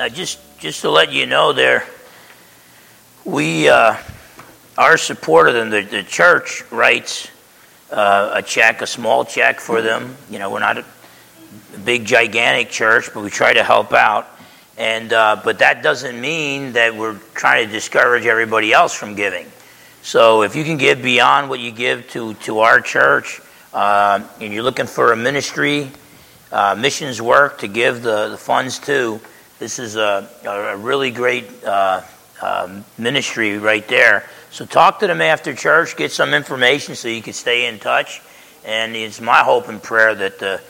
uh, just just to let you know, there we uh, our support of them. The, the church writes uh, a check, a small check for them. You know, we're not a big gigantic church, but we try to help out. And uh, but that doesn't mean that we're trying to discourage everybody else from giving. So if you can give beyond what you give to to our church, uh, and you're looking for a ministry, uh, missions work to give the, the funds to, this is a, a really great uh, uh, ministry right there. So talk to them after church, get some information so you can stay in touch. And it's my hope and prayer that the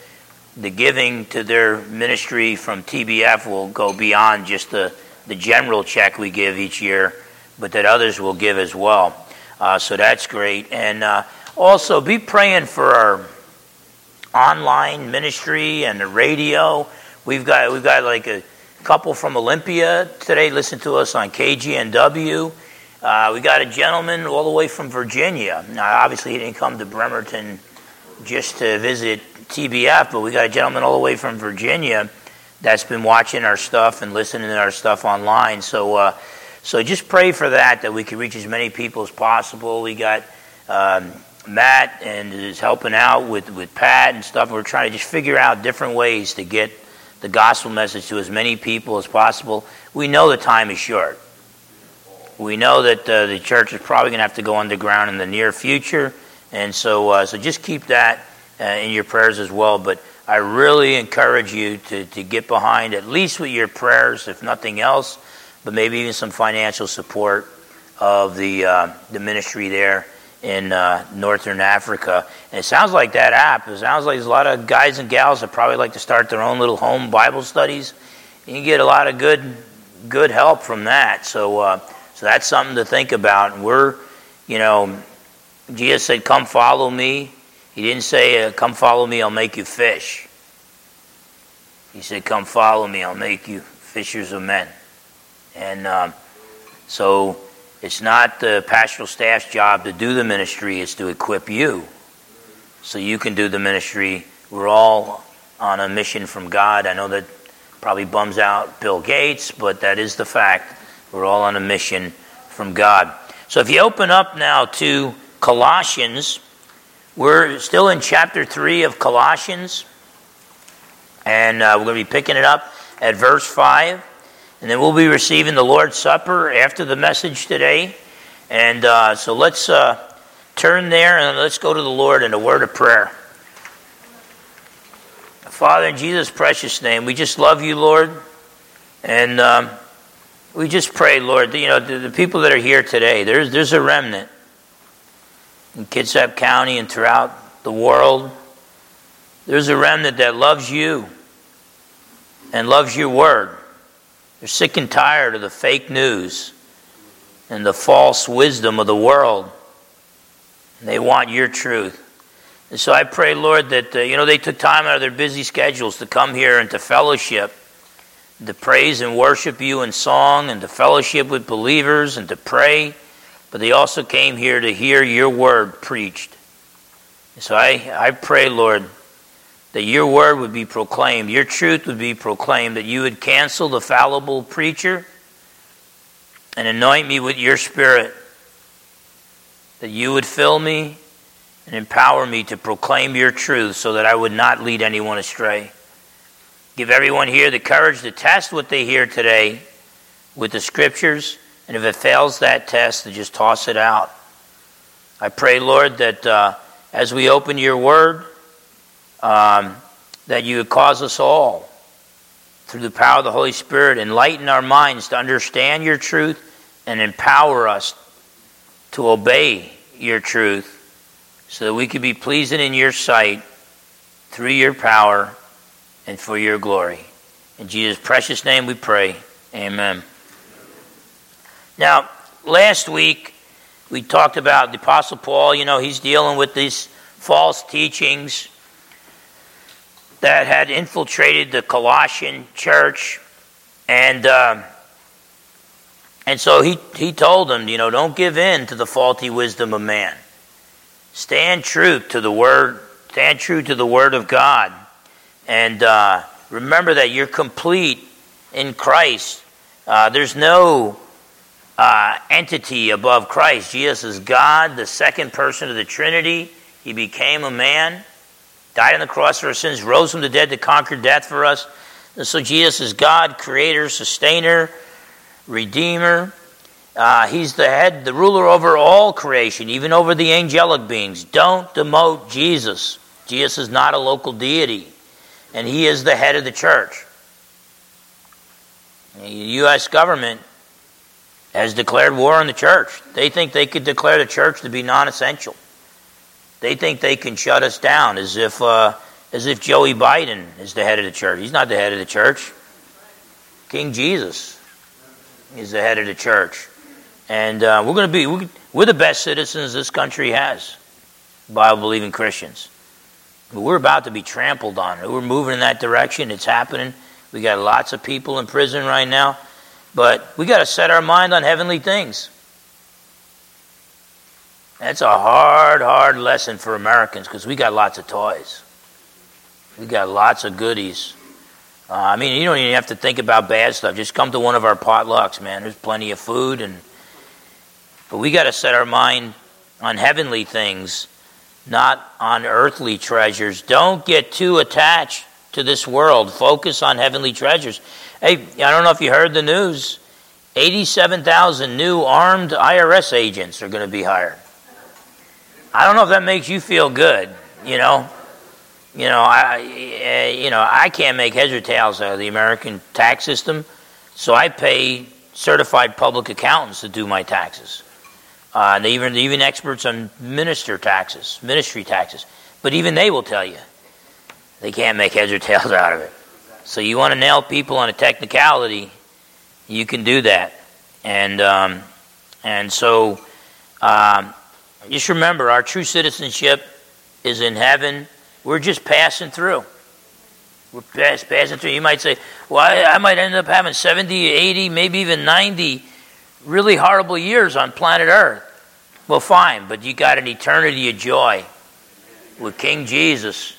the giving to their ministry from TBF will go beyond just the, the general check we give each year, but that others will give as well. Uh, so that's great. And uh, also be praying for our online ministry and the radio. We've got we've got like a couple from Olympia today. Listen to us on KGNW. Uh, we got a gentleman all the way from Virginia. Now, obviously, he didn't come to Bremerton just to visit TBF, but we got a gentleman all the way from Virginia that's been watching our stuff and listening to our stuff online. So, uh, so just pray for that that we can reach as many people as possible. We got um, Matt and is helping out with with Pat and stuff. We're trying to just figure out different ways to get the gospel message to as many people as possible. We know the time is short. We know that uh, the church is probably going to have to go underground in the near future, and so uh, so just keep that uh, in your prayers as well. But I really encourage you to, to get behind, at least with your prayers, if nothing else, but maybe even some financial support of the, uh, the ministry there in uh, Northern Africa. And it sounds like that app, it sounds like there's a lot of guys and gals that probably like to start their own little home Bible studies. You can get a lot of good, good help from that. So, uh, so that's something to think about. And we're, you know, Jesus said, Come follow me. He didn't say, uh, Come follow me, I'll make you fish. He said, Come follow me, I'll make you fishers of men. And um, so it's not the pastoral staff's job to do the ministry, it's to equip you so you can do the ministry. We're all on a mission from God. I know that probably bums out Bill Gates, but that is the fact. We're all on a mission from God. So if you open up now to Colossians, we're still in chapter 3 of Colossians, and uh, we're going to be picking it up at verse 5. And then we'll be receiving the Lord's Supper after the message today. And uh, so let's uh, turn there and let's go to the Lord in a word of prayer. Father, in Jesus' precious name, we just love you, Lord. And um, we just pray, Lord, you know, the, the people that are here today, there's, there's a remnant in Kitsap County and throughout the world. There's a remnant that loves you and loves your word. They're sick and tired of the fake news and the false wisdom of the world. And they want your truth. And so I pray, Lord, that, uh, you know, they took time out of their busy schedules to come here and to fellowship, to praise and worship you in song, and to fellowship with believers, and to pray but they also came here to hear your word preached. So I, I pray, Lord, that your word would be proclaimed, your truth would be proclaimed, that you would cancel the fallible preacher and anoint me with your spirit, that you would fill me and empower me to proclaim your truth so that I would not lead anyone astray. Give everyone here the courage to test what they hear today with the scriptures and if it fails that test, to just toss it out. I pray, Lord, that uh, as we open your word, um, that you would cause us all, through the power of the Holy Spirit, enlighten our minds to understand your truth and empower us to obey your truth so that we could be pleasing in your sight through your power and for your glory. In Jesus' precious name we pray. Amen. Now, last week we talked about the Apostle Paul. You know, he's dealing with these false teachings that had infiltrated the Colossian church. And, uh, and so he, he told them, you know, don't give in to the faulty wisdom of man. Stand true to the word, stand true to the word of God. And uh, remember that you're complete in Christ. Uh, there's no uh, entity above Christ. Jesus is God, the second person of the Trinity. He became a man, died on the cross for our sins, rose from the dead to conquer death for us. And so Jesus is God, creator, sustainer, redeemer. Uh, he's the head, the ruler over all creation, even over the angelic beings. Don't demote Jesus. Jesus is not a local deity, and he is the head of the church. The U.S. government has declared war on the church. They think they could declare the church to be non essential. They think they can shut us down as if, uh, as if Joey Biden is the head of the church. He's not the head of the church. King Jesus is the head of the church. And uh, we're going to be, we're the best citizens this country has, Bible believing Christians. But we're about to be trampled on. We're moving in that direction. It's happening. We got lots of people in prison right now. But we got to set our mind on heavenly things. That's a hard, hard lesson for Americans because we got lots of toys. We got lots of goodies. Uh, I mean, you don't even have to think about bad stuff. Just come to one of our potlucks, man. There's plenty of food, and but we got to set our mind on heavenly things, not on earthly treasures. Don't get too attached to this world. Focus on heavenly treasures. Hey, I don't know if you heard the news. 87,000 new armed IRS agents are going to be hired. I don't know if that makes you feel good, you know. You know, I eh, you know, I can't make heads or tails out of the American tax system, so I pay certified public accountants to do my taxes. Uh, and even even experts on minister taxes, ministry taxes. But even they will tell you they can't make heads or tails out of it. So you want to nail people on a technicality, you can do that. And um, and so um, just remember, our true citizenship is in heaven. We're just passing through. We're pass, passing through. You might say, well, I, I might end up having 70, 80, maybe even 90 really horrible years on planet Earth. Well, fine, but you got an eternity of joy with King Jesus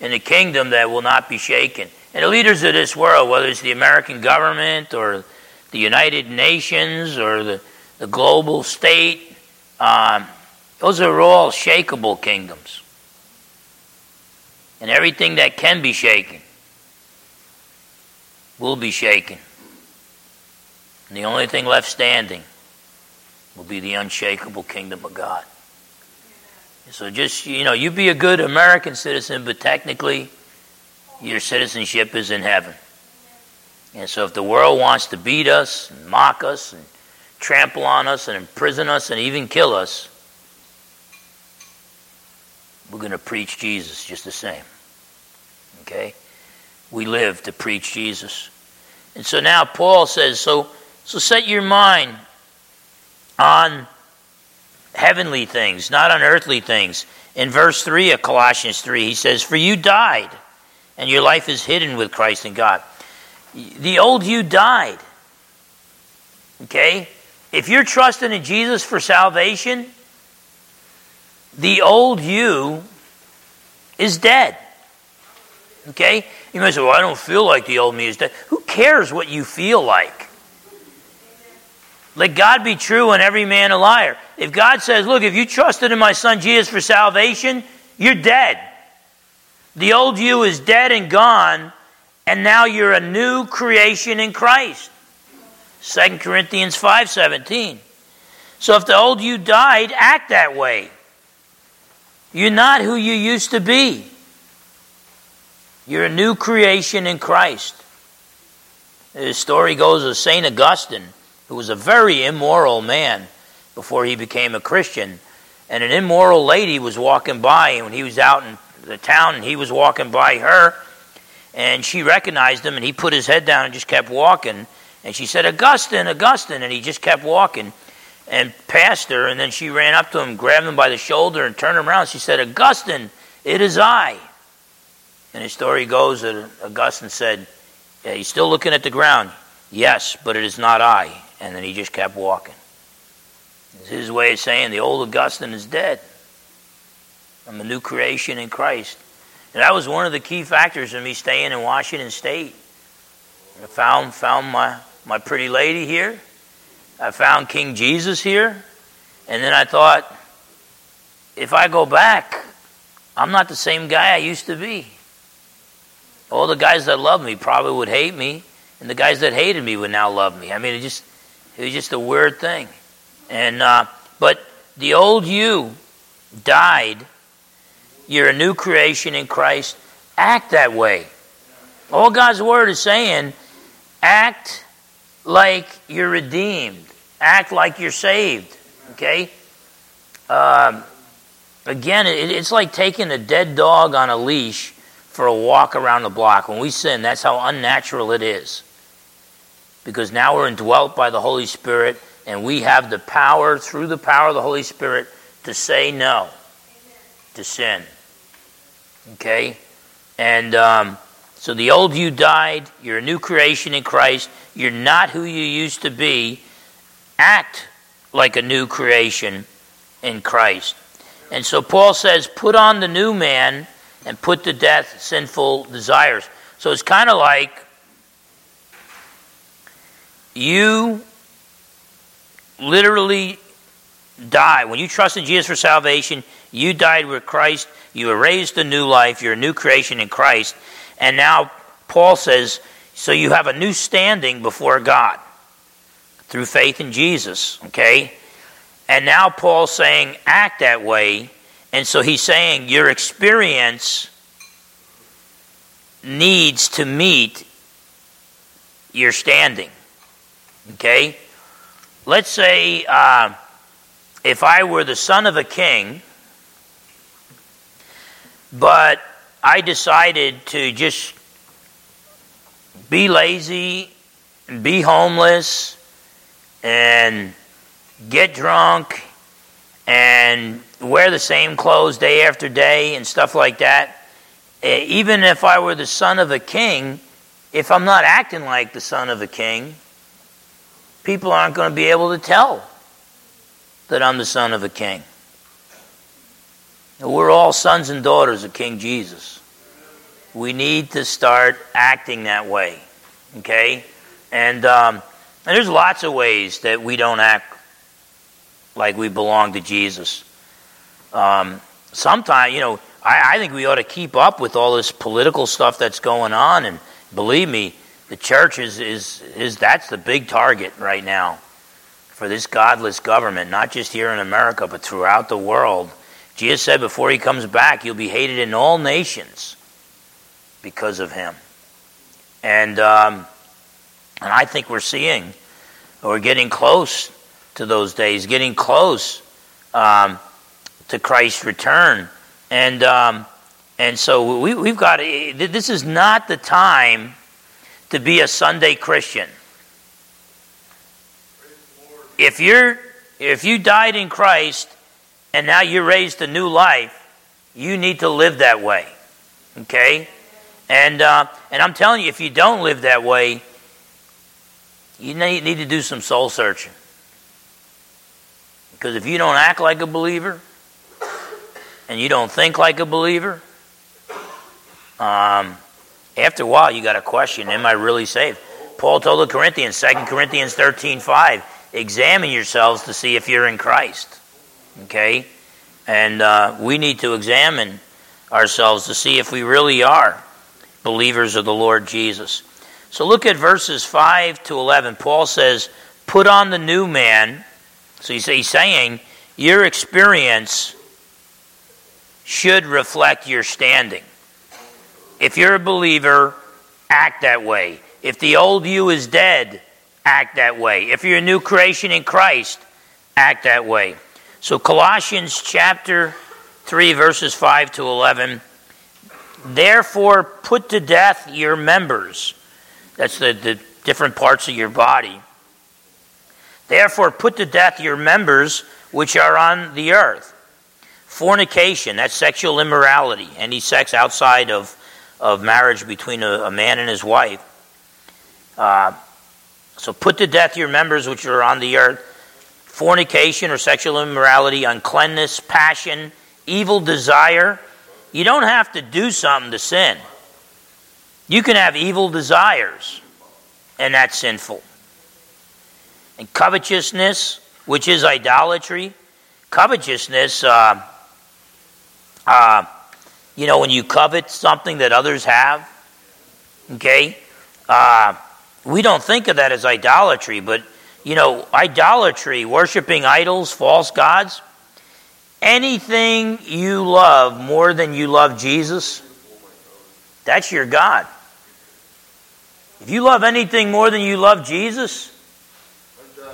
in a kingdom that will not be shaken. And the leaders of this world, whether it's the American government or the United Nations or the, the global state, um, those are all shakable kingdoms. And everything that can be shaken will be shaken. And the only thing left standing will be the unshakable kingdom of God. So just, you know, you be a good American citizen, but technically your citizenship is in heaven. And so if the world wants to beat us and mock us and trample on us and imprison us and even kill us, we're going to preach Jesus just the same. Okay? We live to preach Jesus. And so now Paul says, so, so set your mind on heavenly things, not on earthly things. In verse 3 of Colossians 3, he says, For you died, and your life is hidden with Christ in God. The old you died. Okay? If you're trusting in Jesus for salvation, the old you is dead. Okay? You might say, Well, I don't feel like the old me is dead. Who cares what you feel like? Let God be true and every man a liar. If God says, Look, if you trusted in my son Jesus for salvation, you're dead. The old you is dead and gone, and now you're a new creation in Christ. 2 Corinthians 5:17. So if the old you died, act that way. You're not who you used to be. You're a new creation in Christ. The story goes of St. Augustine, who was a very immoral man before he became a Christian. And an immoral lady was walking by, and when he was out in the town, and he was walking by her, and she recognized him, and he put his head down and just kept walking. And she said, Augustine, Augustine, and he just kept walking and passed her, and then she ran up to him, grabbed him by the shoulder, and turned him around. She said, Augustine, it is I. And the story goes that Augustine said, yeah, He's still looking at the ground. Yes, but it is not I. And then he just kept walking. It's his way of saying the old Augustine is dead. I'm a new creation in Christ. And that was one of the key factors in me staying in Washington State. I found, found my, my pretty lady here. I found King Jesus here. And then I thought, if I go back, I'm not the same guy I used to be. All the guys that love me probably would hate me, and the guys that hated me would now love me. I mean, it just it was just a weird thing. And uh, but the old you died. You're a new creation in Christ. Act that way. All God's word is saying, act like you're redeemed. Act like you're saved. Okay. Um, again, it, it's like taking a dead dog on a leash for a walk around the block. When we sin, that's how unnatural it is. Because now we're indwelt by the Holy Spirit, and we have the power, through the power of the Holy Spirit, to say no to sin. Okay? And um, so the old you died. You're a new creation in Christ. You're not who you used to be. Act like a new creation in Christ. And so Paul says, put on the new man and put to death sinful desires. So it's kind of like you literally die. When you trust in Jesus for salvation, you died with Christ, you were raised a new life, you're a new creation in Christ. And now Paul says, so you have a new standing before God through faith in Jesus, okay? And now Paul's saying, act that way. And so he's saying, your experience needs to meet your standing. Okay? Let's say uh, if I were the son of a king, but I decided to just be lazy, and be homeless, and get drunk and wear the same clothes day after day and stuff like that, even if I were the son of a king, if I'm not acting like the son of a king, people aren't going to be able to tell that I'm the son of a king. We're all sons and daughters of King Jesus. We need to start acting that way, okay? And, um, and there's lots of ways that we don't act like we belong to Jesus. Um, sometimes, you know, I, I think we ought to keep up with all this political stuff that's going on. And believe me, the church is, is, is that's the big target right now for this godless government, not just here in America, but throughout the world. Jesus said before he comes back, you'll be hated in all nations because of him. And, um, and I think we're seeing, we're getting close to those days, getting close um, to Christ's return. And, um, and so we, we've got, this is not the time to be a Sunday Christian. If you're, if you died in Christ and now you're raised to new life, you need to live that way. Okay? And, uh, and I'm telling you, if you don't live that way, you need, need to do some soul searching. Because if you don't act like a believer and you don't think like a believer, um, after a while you got to question, am I really saved? Paul told the Corinthians, 2 Corinthians 13 5, examine yourselves to see if you're in Christ. Okay? And uh, we need to examine ourselves to see if we really are believers of the Lord Jesus. So look at verses 5 to 11. Paul says, Put on the new man so he's saying your experience should reflect your standing. If you're a believer, act that way. If the old you is dead, act that way. If you're a new creation in Christ, act that way. So, Colossians chapter 3, verses 5 to 11. Therefore, put to death your members. That's the, the different parts of your body Therefore, put to death your members which are on the earth. Fornication, that's sexual immorality, any sex outside of, of marriage between a, a man and his wife. Uh, so put to death your members which are on the earth fornication or sexual immorality, uncleanness, passion, evil desire. You don't have to do something to sin. You can have evil desires. and that's sinful. And covetousness, which is idolatry, covetousness, uh, uh, you know, when you covet something that others have, okay, uh, we don't think of that as idolatry, but, you know, idolatry, worshiping idols, false gods, anything you love more than you love Jesus, that's your God. If you love anything more than you love Jesus,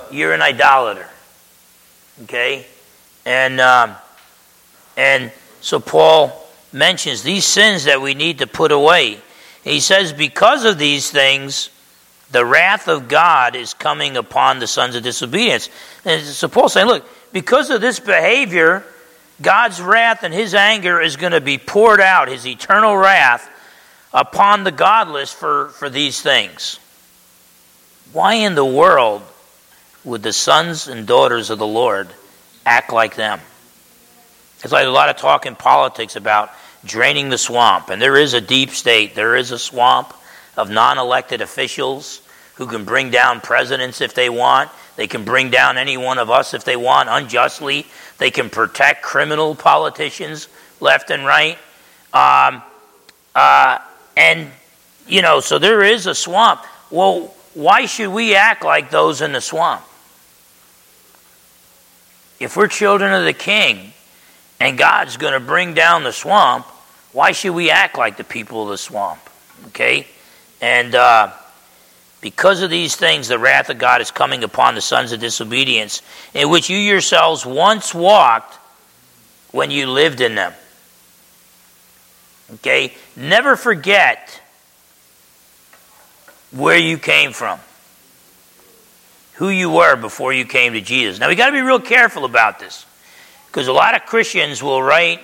you're an idolater. Okay? And, um, and so Paul mentions these sins that we need to put away. He says, because of these things, the wrath of God is coming upon the sons of disobedience. And so Paul's saying, look, because of this behavior, God's wrath and his anger is going to be poured out, his eternal wrath, upon the godless for, for these things. Why in the world would the sons and daughters of the Lord act like them? It's like a lot of talk in politics about draining the swamp. And there is a deep state, there is a swamp of non elected officials who can bring down presidents if they want. They can bring down any one of us if they want unjustly. They can protect criminal politicians left and right. Um, uh, and, you know, so there is a swamp. Well, why should we act like those in the swamp? If we're children of the king and God's going to bring down the swamp, why should we act like the people of the swamp? Okay? And uh, because of these things, the wrath of God is coming upon the sons of disobedience, in which you yourselves once walked when you lived in them. Okay? Never forget where you came from, who you were before you came to Jesus. Now, we got to be real careful about this because a lot of Christians will write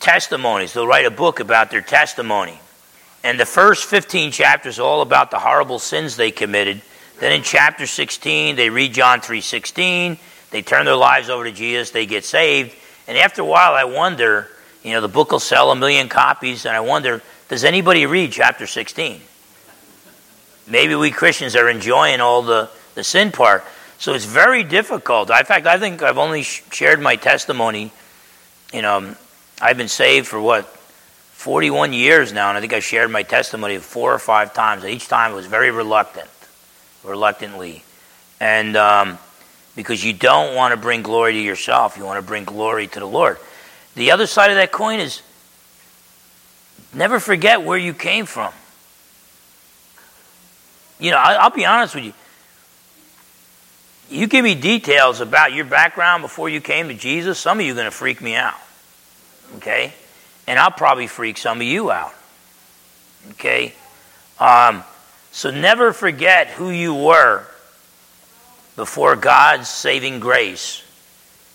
testimonies, they'll write a book about their testimony. And the first 15 chapters all about the horrible sins they committed. Then in chapter 16, they read John 3:16, they turn their lives over to Jesus, they get saved. And after a while, I wonder you know, the book will sell a million copies, and I wonder, does anybody read chapter 16? Maybe we Christians are enjoying all the, the sin part. So it's very difficult. In fact, I think I've only shared my testimony. You know, I've been saved for what, 41 years now, and I think I shared my testimony four or five times. And each time it was very reluctant, reluctantly. And um, because you don't want to bring glory to yourself, you want to bring glory to the Lord. The other side of that coin is never forget where you came from. You know, I'll be honest with you. You give me details about your background before you came to Jesus, some of you are going to freak me out. Okay? And I'll probably freak some of you out. Okay? Um, so never forget who you were before God's saving grace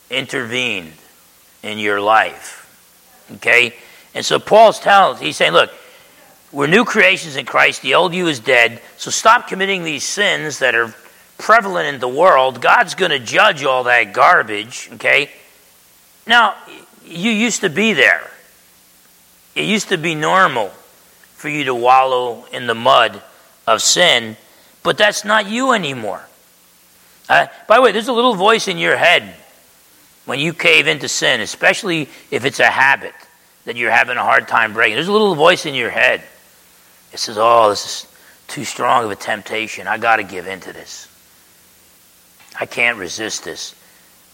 intervened in your life. Okay? And so Paul's telling, he's saying, look, we're new creations in Christ. The old you is dead. So stop committing these sins that are prevalent in the world. God's going to judge all that garbage. Okay? Now, you used to be there. It used to be normal for you to wallow in the mud of sin, but that's not you anymore. Uh, by the way, there's a little voice in your head when you cave into sin, especially if it's a habit that you're having a hard time breaking, there's a little voice in your head. It says, Oh, this is too strong of a temptation. I got to give in to this. I can't resist this.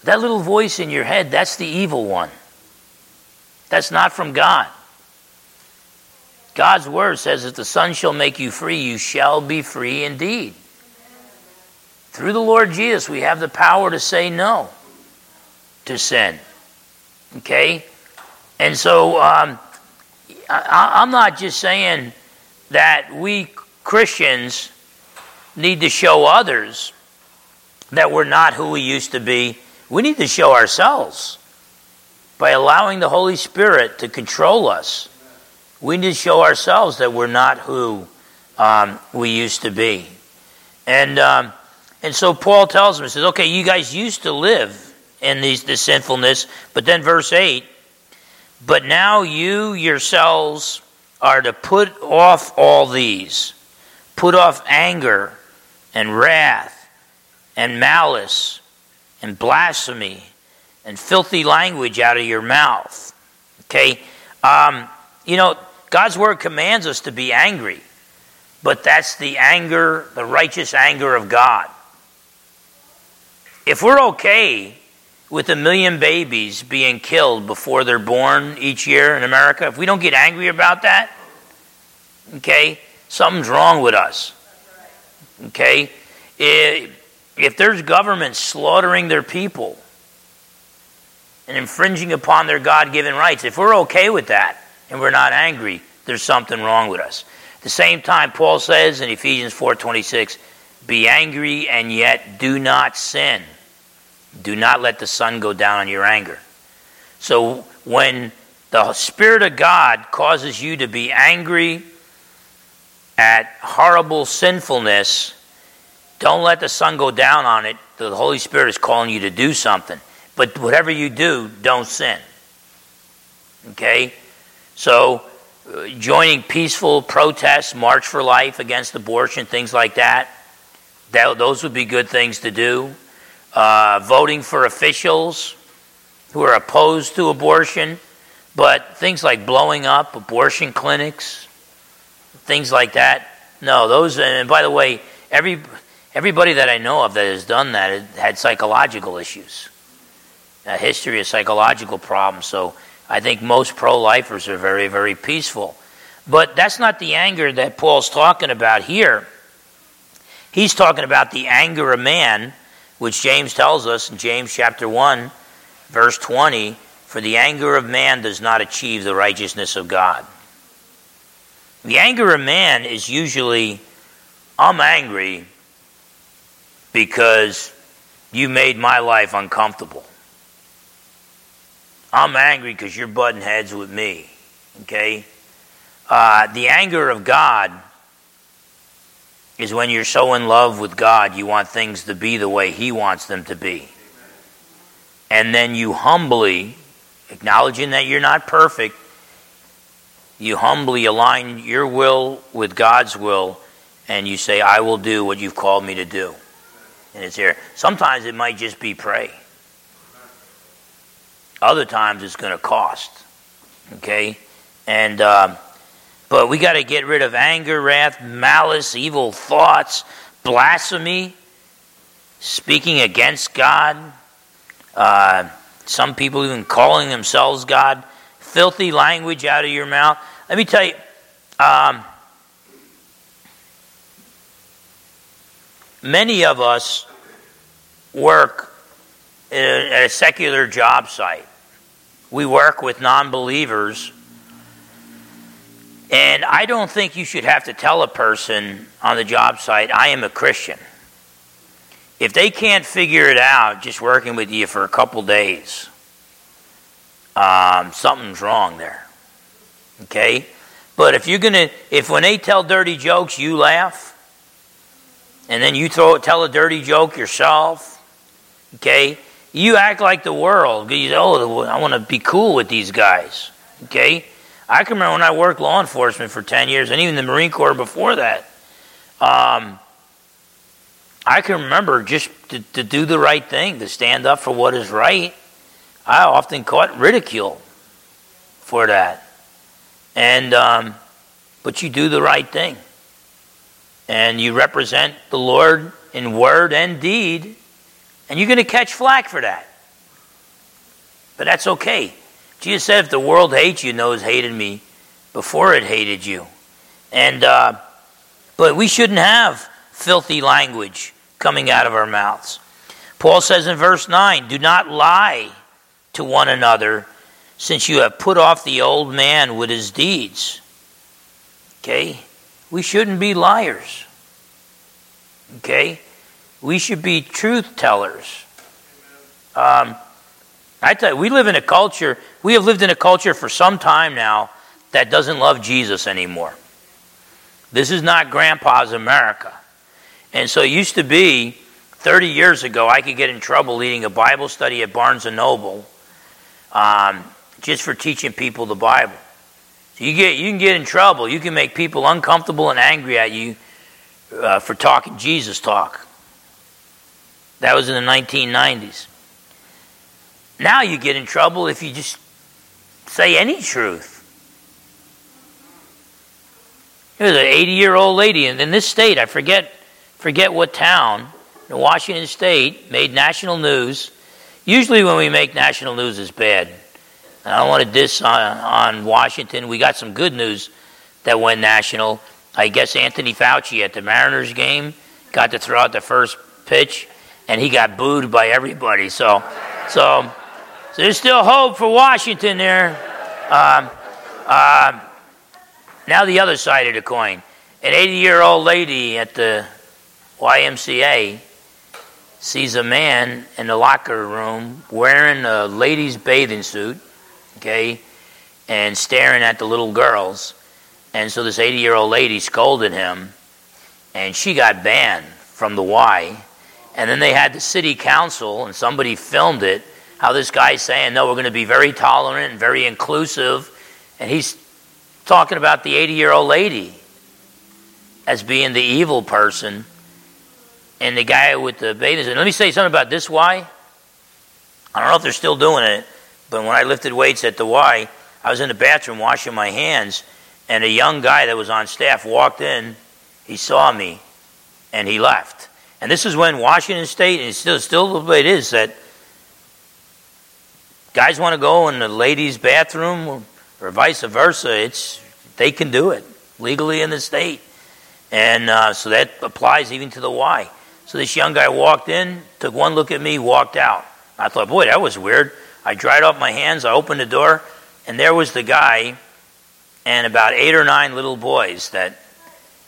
That little voice in your head, that's the evil one. That's not from God. God's word says, If the Son shall make you free, you shall be free indeed. Through the Lord Jesus, we have the power to say no to sin. Okay? And so um, I, I'm not just saying that we Christians need to show others that we're not who we used to be. We need to show ourselves by allowing the Holy Spirit to control us. We need to show ourselves that we're not who um, we used to be. And, um, and so Paul tells them, he says, okay, you guys used to live in these, this sinfulness. But then verse 8, but now you yourselves are to put off all these put off anger and wrath and malice and blasphemy and filthy language out of your mouth. Okay? Um, you know, God's word commands us to be angry, but that's the anger, the righteous anger of God. If we're okay with a million babies being killed before they're born each year in America, if we don't get angry about that, okay, something's wrong with us. Okay? If there's governments slaughtering their people and infringing upon their God given rights, if we're okay with that and we're not angry, there's something wrong with us. At the same time, Paul says in Ephesians 4:26, "Be angry and yet do not sin. Do not let the sun go down on your anger." So when the Spirit of God causes you to be angry at horrible sinfulness, don't let the sun go down on it. The Holy Spirit is calling you to do something. But whatever you do, don't sin. Okay? So, uh, joining peaceful protests, March for Life against abortion, things like that, that those would be good things to do. Uh, voting for officials who are opposed to abortion, but things like blowing up abortion clinics, things like that. No, those, and by the way, every, everybody that I know of that has done that had psychological issues, a history of psychological problems. So I think most pro lifers are very, very peaceful. But that's not the anger that Paul's talking about here. He's talking about the anger of man, which James tells us in James chapter 1, verse 20 For the anger of man does not achieve the righteousness of God. The anger of man is usually, I'm angry because you made my life uncomfortable. I'm angry because you're butting heads with me. Okay? Uh, the anger of God is when you're so in love with God, you want things to be the way He wants them to be. And then you humbly, acknowledging that you're not perfect, you humbly align your will with God's will and you say, I will do what you've called me to do. And it's here. Sometimes it might just be pray. Other times it's going to cost. Okay? And, uh, but we got to get rid of anger, wrath, malice, evil thoughts, blasphemy, speaking against God. Uh, some people even calling themselves God filthy language out of your mouth. Let me tell you, um, many of us work at a secular job site. We work with non believers. And I don't think you should have to tell a person on the job site, I am a Christian. If they can't figure it out just working with you for a couple days, um, something's wrong there. Okay? But if you're going to, if when they tell dirty jokes, you laugh, and then you throw tell a dirty joke yourself, okay? You act like the world. You say, oh, I want to be cool with these guys, okay? I can remember when I worked law enforcement for 10 years, and even the Marine Corps before that. Um, I can remember just to, to do the right thing, to stand up for what is right. I often caught ridicule for that. And, um, but you do the right thing. And you represent the Lord in word and deed. And you're going to catch flack for that. But that's okay. Jesus said, if the world hates you, knows hated me before it hated you. And, uh, but we shouldn't have filthy language coming out of our mouths. Paul says in verse 9, do not lie to one another, since you have put off the old man with his deeds. Okay? We shouldn't be liars. Okay? We should be truth tellers. Um, I tell you, we live in a culture, we have lived in a culture for some time now that doesn't love Jesus anymore. This is not grandpa's America. And so it used to be 30 years ago, I could get in trouble leading a Bible study at Barnes and Noble um, just for teaching people the Bible. So you get you can get in trouble. You can make people uncomfortable and angry at you uh, for talking Jesus talk. That was in the 1990s. Now you get in trouble if you just say any truth. There's an 80 year old lady in, in this state, I forget, forget what town, in Washington State, made national news. Usually, when we make national news, it's bad. I don't want to diss on, on Washington. We got some good news that went national. I guess Anthony Fauci at the Mariners game got to throw out the first pitch, and he got booed by everybody. So, so, so there's still hope for Washington there. Um, uh, now the other side of the coin. An 80-year-old lady at the YMCA sees a man in the locker room wearing a lady's bathing suit, okay, and staring at the little girls and so this 80 year old lady scolded him, and she got banned from the Y. And then they had the city council, and somebody filmed it, how this guy's saying, no, we're going to be very tolerant and very inclusive. And he's talking about the 80 year old lady as being the evil person. And the guy with the bathing suit. Let me say something about this Y. I don't know if they're still doing it, but when I lifted weights at the Y, I was in the bathroom washing my hands, and a young guy that was on staff walked in. He saw me, and he left. And this is when Washington State, is still, still the way it is, that guys want to go in the ladies' bathroom or, or, vice versa. It's they can do it legally in the state, and uh, so that applies even to the Y. So this young guy walked in, took one look at me, walked out. I thought, boy, that was weird. I dried off my hands. I opened the door, and there was the guy and about eight or nine little boys that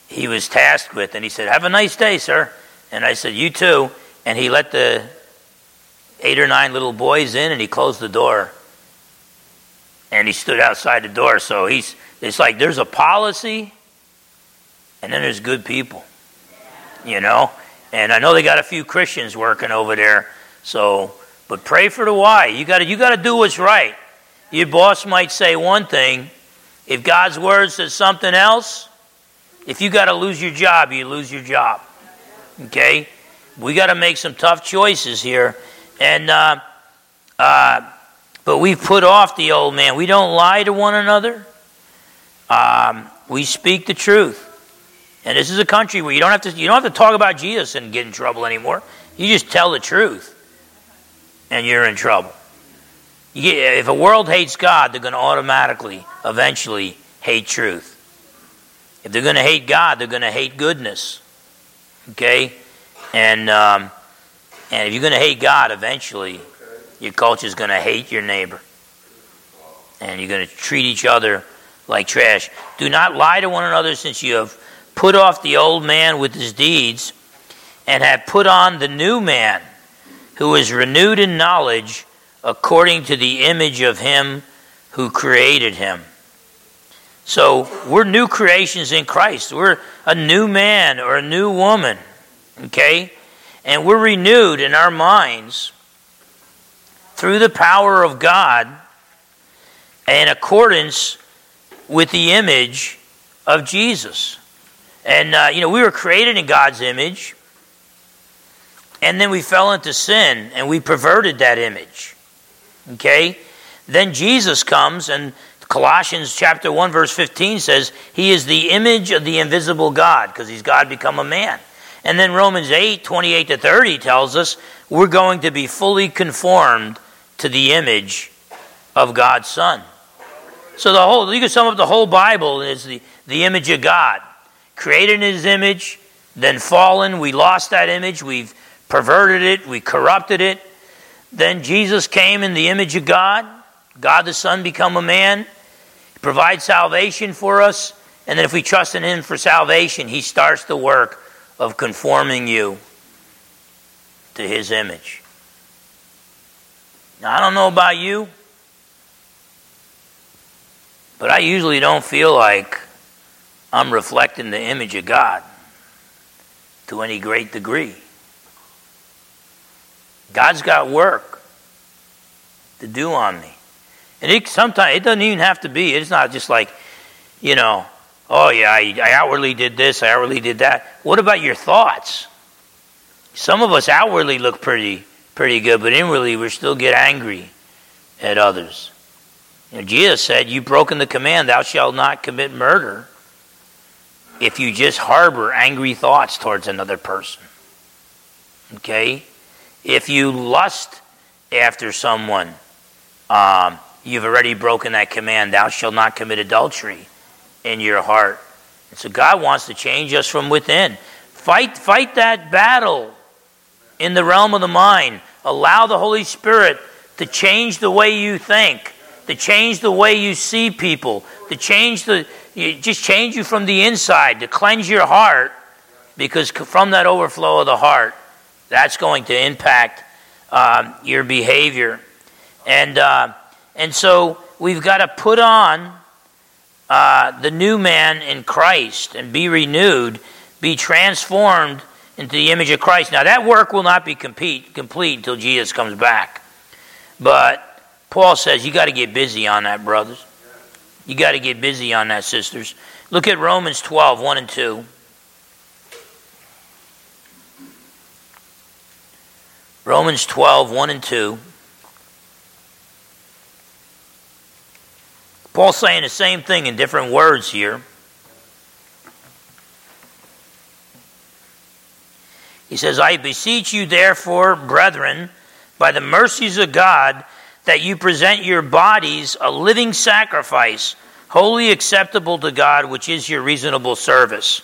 he was tasked with. And he said, Have a nice day, sir. And I said, You too. And he let the eight or nine little boys in and he closed the door. And he stood outside the door. So he's, it's like there's a policy and then there's good people, you know? And I know they got a few Christians working over there. So, but pray for the Y. You got you to do what's right. Your boss might say one thing, if God's word says something else, if you got to lose your job, you lose your job. Okay? We got to make some tough choices here. And, uh, uh, but we've put off the old man. We don't lie to one another. Um, we speak the truth. And this is a country where you don't have to you don't have to talk about Jesus and get in trouble anymore. You just tell the truth, and you're in trouble if a world hates God, they're going to automatically, eventually, hate truth. If they're going to hate God, they're going to hate goodness. Okay? And, um, and if you're going to hate God, eventually, your culture is going to hate your neighbor. And you're going to treat each other like trash. Do not lie to one another since you have put off the old man with his deeds and have put on the new man who is renewed in knowledge according to the image of him who created him. So we're new creations in Christ. We're a new man or a new woman. Okay? And we're renewed in our minds through the power of God in accordance with the image of Jesus. And, uh, you know, we were created in God's image, and then we fell into sin and we perverted that image. Okay? Then Jesus comes, and Colossians chapter 1, verse 15 says, He is the image of the invisible God, because He's God become a man. And then Romans 8, 28 to 30 tells us we're going to be fully conformed to the image of God's Son. So the whole you can sum up the whole Bible is the, the image of God. Created in his image, then fallen, we lost that image, we've perverted it, we corrupted it, then Jesus came in the image of God. God the Son become a man. Provides salvation for us. And then if we trust in Him for salvation, He starts the work of conforming you to His image. Now, I don't know about you, but I usually don't feel like I'm reflecting the image of God to any great degree. God's got work to do on me. And it sometimes it doesn't even have to be. It's not just like, you know, Oh, yeah, I, I outwardly did this, I outwardly did that. What about your thoughts? Some of us outwardly look pretty, pretty good, but inwardly we still get angry at others. You know, Jesus said, You've broken the command, thou shalt not commit murder, if you just harbor angry thoughts towards another person. Okay? If you lust after someone, um, you've already broken that command, thou shalt not commit adultery in your heart. And so God wants to change us from within. Fight, fight that battle in the realm of the mind. Allow the Holy Spirit to change the way you think, to change the way you see people, to change the just change you from the inside, to cleanse your heart, because from that overflow of the heart, that's going to impact uh, your behavior, and uh, and so we've got to put on uh, the new man in Christ and be renewed, be transformed into the image of Christ. Now, that work will not be complete, complete until Jesus comes back. But Paul says you got to get busy on that, brothers. You got to get busy on that, sisters. Look at Romans 12, 1 and 2. Romans 12, 1 and 2. Paul's saying the same thing in different words here. He says, I beseech you, therefore, brethren, by the mercies of God, that you present your bodies a living sacrifice, wholly acceptable to God, which is your reasonable service.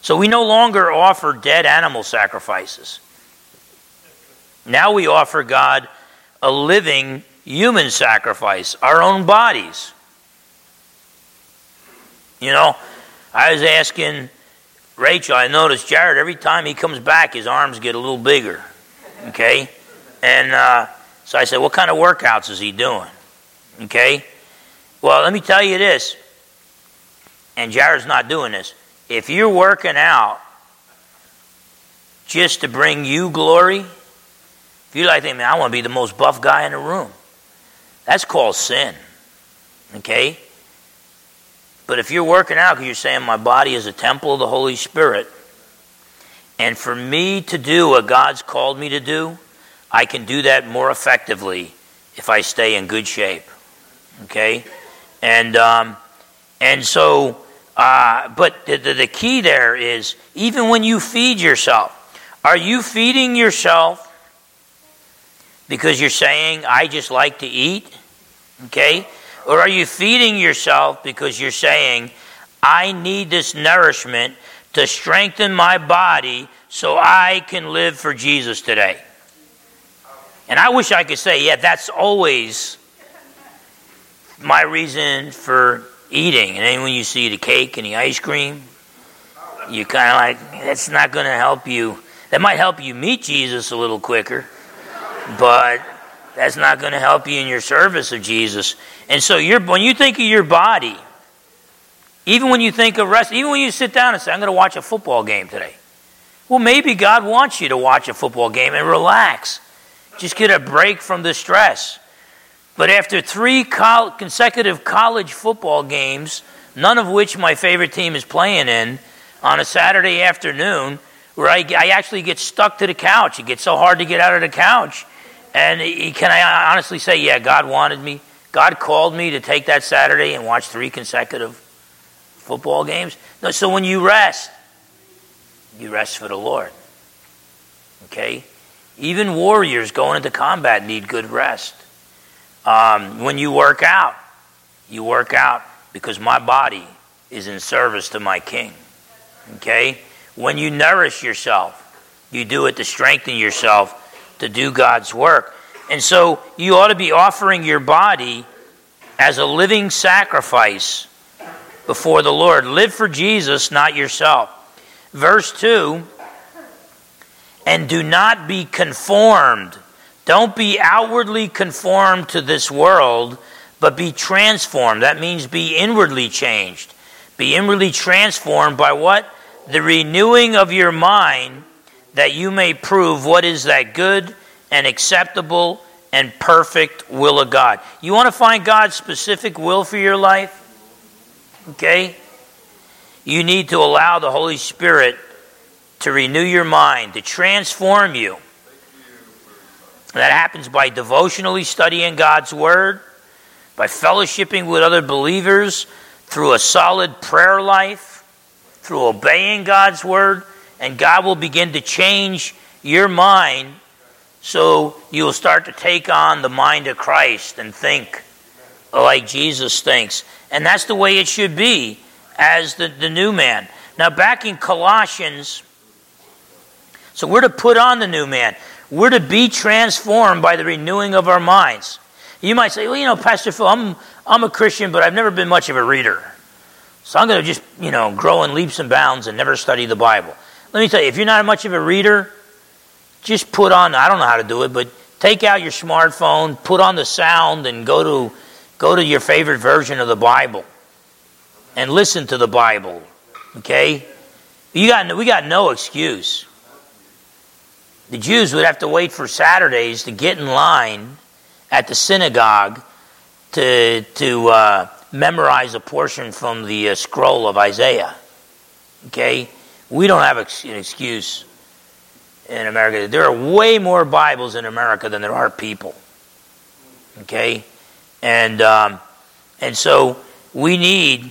So we no longer offer dead animal sacrifices. Now we offer God a living human sacrifice, our own bodies. You know, I was asking Rachel, I noticed Jared, every time he comes back, his arms get a little bigger. Okay? And uh, so I said, What kind of workouts is he doing? Okay? Well, let me tell you this, and Jared's not doing this. If you're working out just to bring you glory, if you like man, I want to be the most buff guy in the room, that's called sin. Okay? But if you're working out because you're saying my body is a temple of the Holy Spirit, and for me to do what God's called me to do, I can do that more effectively if I stay in good shape. Okay? And, um, and so, uh, but the, the, the key there is even when you feed yourself, are you feeding yourself because you're saying, I just like to eat? Okay? Or are you feeding yourself because you're saying, I need this nourishment to strengthen my body so I can live for Jesus today? And I wish I could say, yeah, that's always my reason for eating. And then when you see the cake and the ice cream, you're kind of like, that's not going to help you. That might help you meet Jesus a little quicker, but that's not going to help you in your service of Jesus. And so when you think of your body, even when you think of rest, even when you sit down and say, I'm going to watch a football game today. Well, maybe God wants you to watch a football game and relax. Just get a break from the stress. But after three consecutive college football games, none of which my favorite team is playing in, on a Saturday afternoon, where I, I actually get stuck to the couch. It gets so hard to get out of the couch. And eh, can I honestly say, yeah, God wanted me. God called me to take that Saturday and watch three consecutive football games. No, so when you rest, you rest for the Lord. Okay? Even warriors going into combat need good rest. Um, when you work out, you work out because my body is in service to my King. Okay? When you nourish yourself, you do it to strengthen yourself to do God's work. And so you ought to be offering your body as a living sacrifice before the Lord. Live for Jesus, not yourself. Verse 2 And do not be conformed. Don't be outwardly conformed to this world, but be transformed. That means be inwardly changed. Be inwardly transformed by what? The renewing of your mind that you may prove what is that good and acceptable and perfect will of God. You want to find God's specific will for your life? Okay? you need to allow the Holy Spirit to renew your mind, to transform you. That happens by devotionally studying God's Word, by fellowshipping with other believers, through a solid prayer life, through obeying God's Word, and God will begin to change your mind so you'll start to take on the mind of Christ and think like Jesus thinks. And that's the way it should be as the, the new man. Now, back in Colossians, so we're to put on the new man. We're to be transformed by the renewing of our minds. You might say, well, you know, Pastor Phil, I'm, I'm a Christian, but I've never been much of a reader. So I'm going to just, you know, grow in leaps and bounds and never study the Bible. Let me tell you, if you're not much of a reader, just put on, I don't know how to do it, but take out your smartphone, put on the sound, and go to, go to your favorite version of the Bible and listen to the Bible. Okay? You got, we got no excuse. The Jews would have to wait for Saturdays to get in line at the synagogue to, to uh, memorize a portion from the uh, scroll of Isaiah. Okay? We don't have an excuse in America. There are way more Bibles in America than there are people. Okay? And, um, and so we need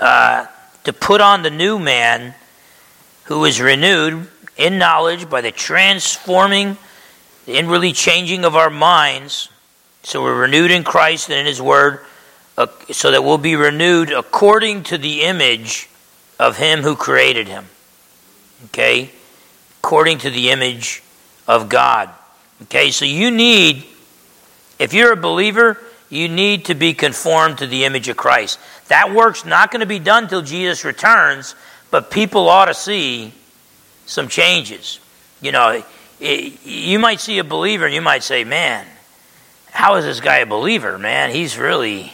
uh, to put on the new man who is renewed in knowledge by the transforming, the inwardly changing of our minds. So we're renewed in Christ and in His Word, uh, so that we'll be renewed according to the image of Him who created Him. Okay? According to the image of God. Okay, so you need, if you're a believer, you need to be conformed to the image of Christ. That work's not going to be done till Jesus returns, but people ought to see some changes. You know, it, you might see a believer and you might say, "Man, how is this guy a believer? Man, he's really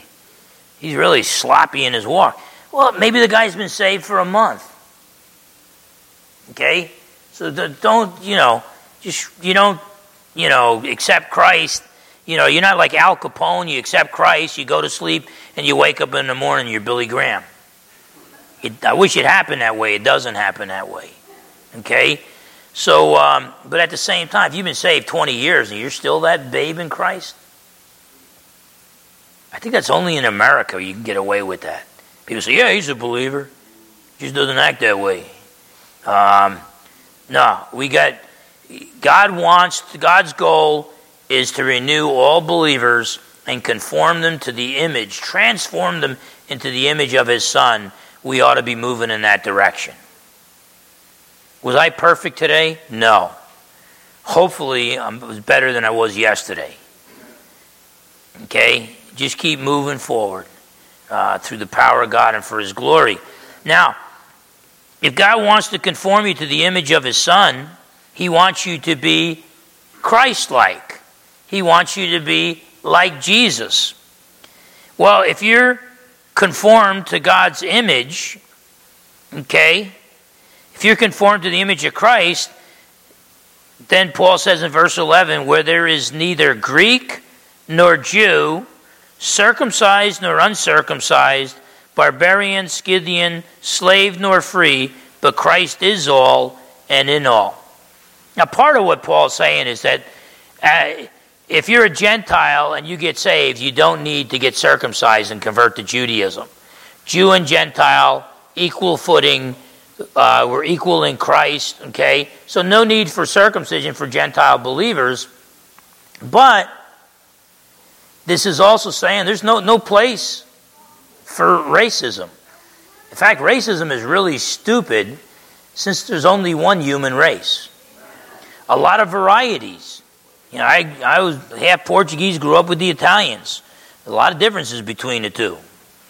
he's really sloppy in his walk." Well, maybe the guy's been saved for a month. Okay? So don't, you know, just you don't, you know, accept Christ you know, you're not like Al Capone, you accept Christ, you go to sleep, and you wake up in the morning, you're Billy Graham. It, I wish it happened that way. It doesn't happen that way. Okay? So, um, but at the same time, if you've been saved 20 years and you're still that babe in Christ, I think that's only in America you can get away with that. People say, yeah, he's a believer. He just doesn't act that way. Um, no, we got, God wants, God's goal is to renew all believers and conform them to the image, transform them into the image of his son, we ought to be moving in that direction. Was I perfect today? No. Hopefully, I was better than I was yesterday. Okay? Just keep moving forward uh, through the power of God and for His glory. Now, if God wants to conform you to the image of His Son, He wants you to be Christ like. He wants you to be like Jesus. Well, if you're conformed to God's image, okay, if you're conformed to the image of Christ, then Paul says in verse 11, where there is neither Greek nor Jew, circumcised nor uncircumcised, barbarian, Scythian, slave nor free, but Christ is all and in all. Now, part of what Paul's saying is that uh, if you're a Gentile and you get saved, you don't need to get circumcised and convert to Judaism. Jew and Gentile, equal footing, uh, we're equal in Christ, okay? So no need for circumcision for Gentile believers. But this is also saying there's no, no place for racism. In fact, racism is really stupid since there's only one human race. A lot of varieties. You know, I, I was half Portuguese, grew up with the Italians. A lot of differences between the two.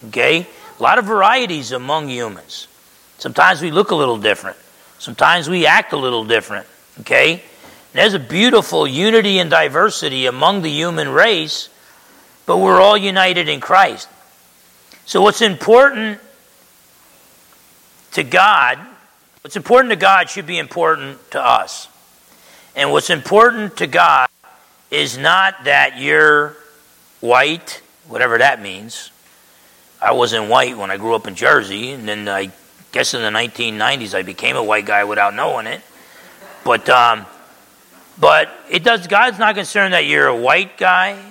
Okay? A lot of varieties among humans. Sometimes we look a little different. Sometimes we act a little different. Okay? And there's a beautiful unity and diversity among the human race, but we're all united in Christ. So, what's important to God, what's important to God should be important to us. And what's important to God is not that you're white, whatever that means. I wasn't white when I grew up in Jersey, and then I guess in the 1990s I became a white guy without knowing it. But um, but it does. God's not concerned that you're a white guy,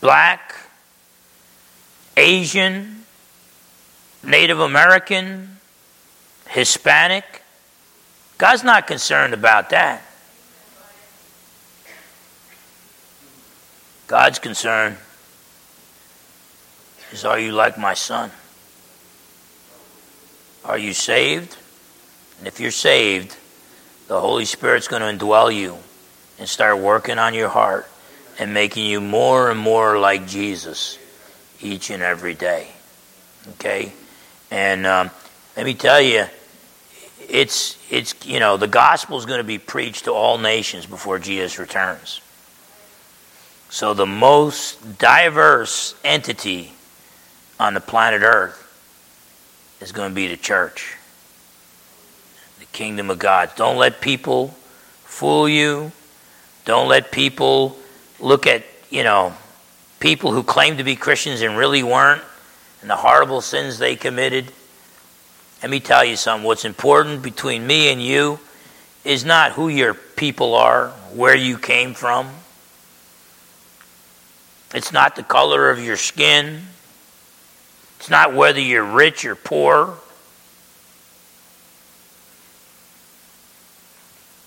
black, Asian, Native American, Hispanic. God's not concerned about that. God's concern is are you like my son? Are you saved? And if you're saved, the Holy Spirit's going to indwell you and start working on your heart and making you more and more like Jesus each and every day. Okay? And um, let me tell you, it's, it's, you know, the gospel is going to be preached to all nations before Jesus returns. So the most diverse entity on the planet Earth is going to be the church, the kingdom of God. Don't let people fool you. Don't let people look at, you know, people who claimed to be Christians and really weren't, and the horrible sins they committed. Let me tell you something. What's important between me and you is not who your people are, where you came from. It's not the color of your skin. It's not whether you're rich or poor.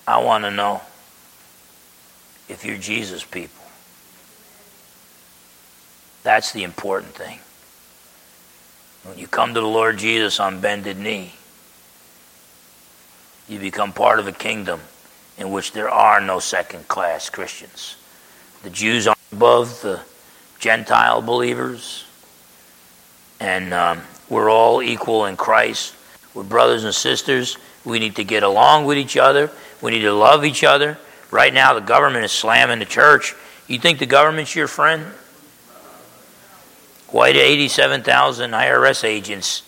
I want to know if you're Jesus people. That's the important thing. When you come to the Lord Jesus on bended knee, you become part of a kingdom in which there are no second class Christians. The Jews are above the Gentile believers, and um, we're all equal in Christ. We're brothers and sisters. We need to get along with each other. We need to love each other. Right now, the government is slamming the church. You think the government's your friend? Why do 87,000 IRS agents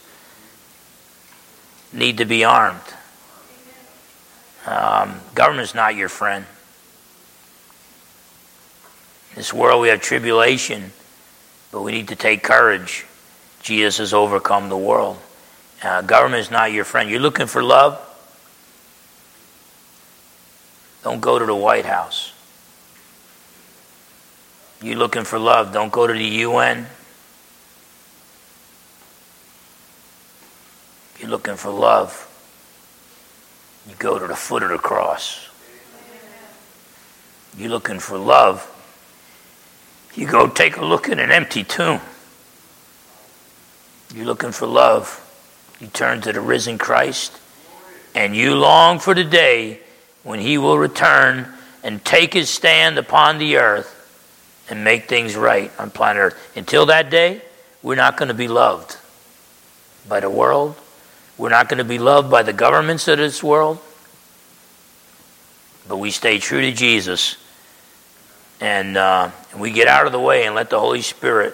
need to be armed? Um, government's not your friend. In this world, we have tribulation, but we need to take courage Jesus has overcome the world. Uh, government is not your friend. You're looking for love? Don't go to the White House. You're looking for love? Don't go to the UN. You're looking for love? You go to the foot of the cross. You're looking for love? You go take a look at an empty tomb. You're looking for love. You turn to the risen Christ and you long for the day when he will return and take his stand upon the earth and make things right on planet earth. Until that day, we're not going to be loved by the world. We're not going to be loved by the governments of this world. But we stay true to Jesus and uh, we get out of the way and let the Holy Spirit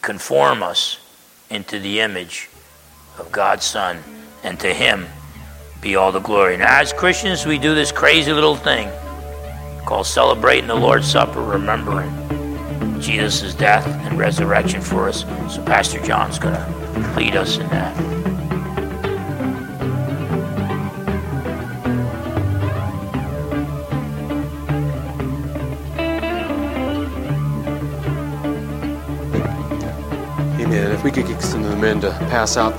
conform us into the image of God's Son, and to Him be all the glory. Now, as Christians, we do this crazy little thing called celebrating the Lord's Supper, remembering Jesus' death and resurrection for us. So, Pastor John's going to lead us in that. We could get some of the men to pass out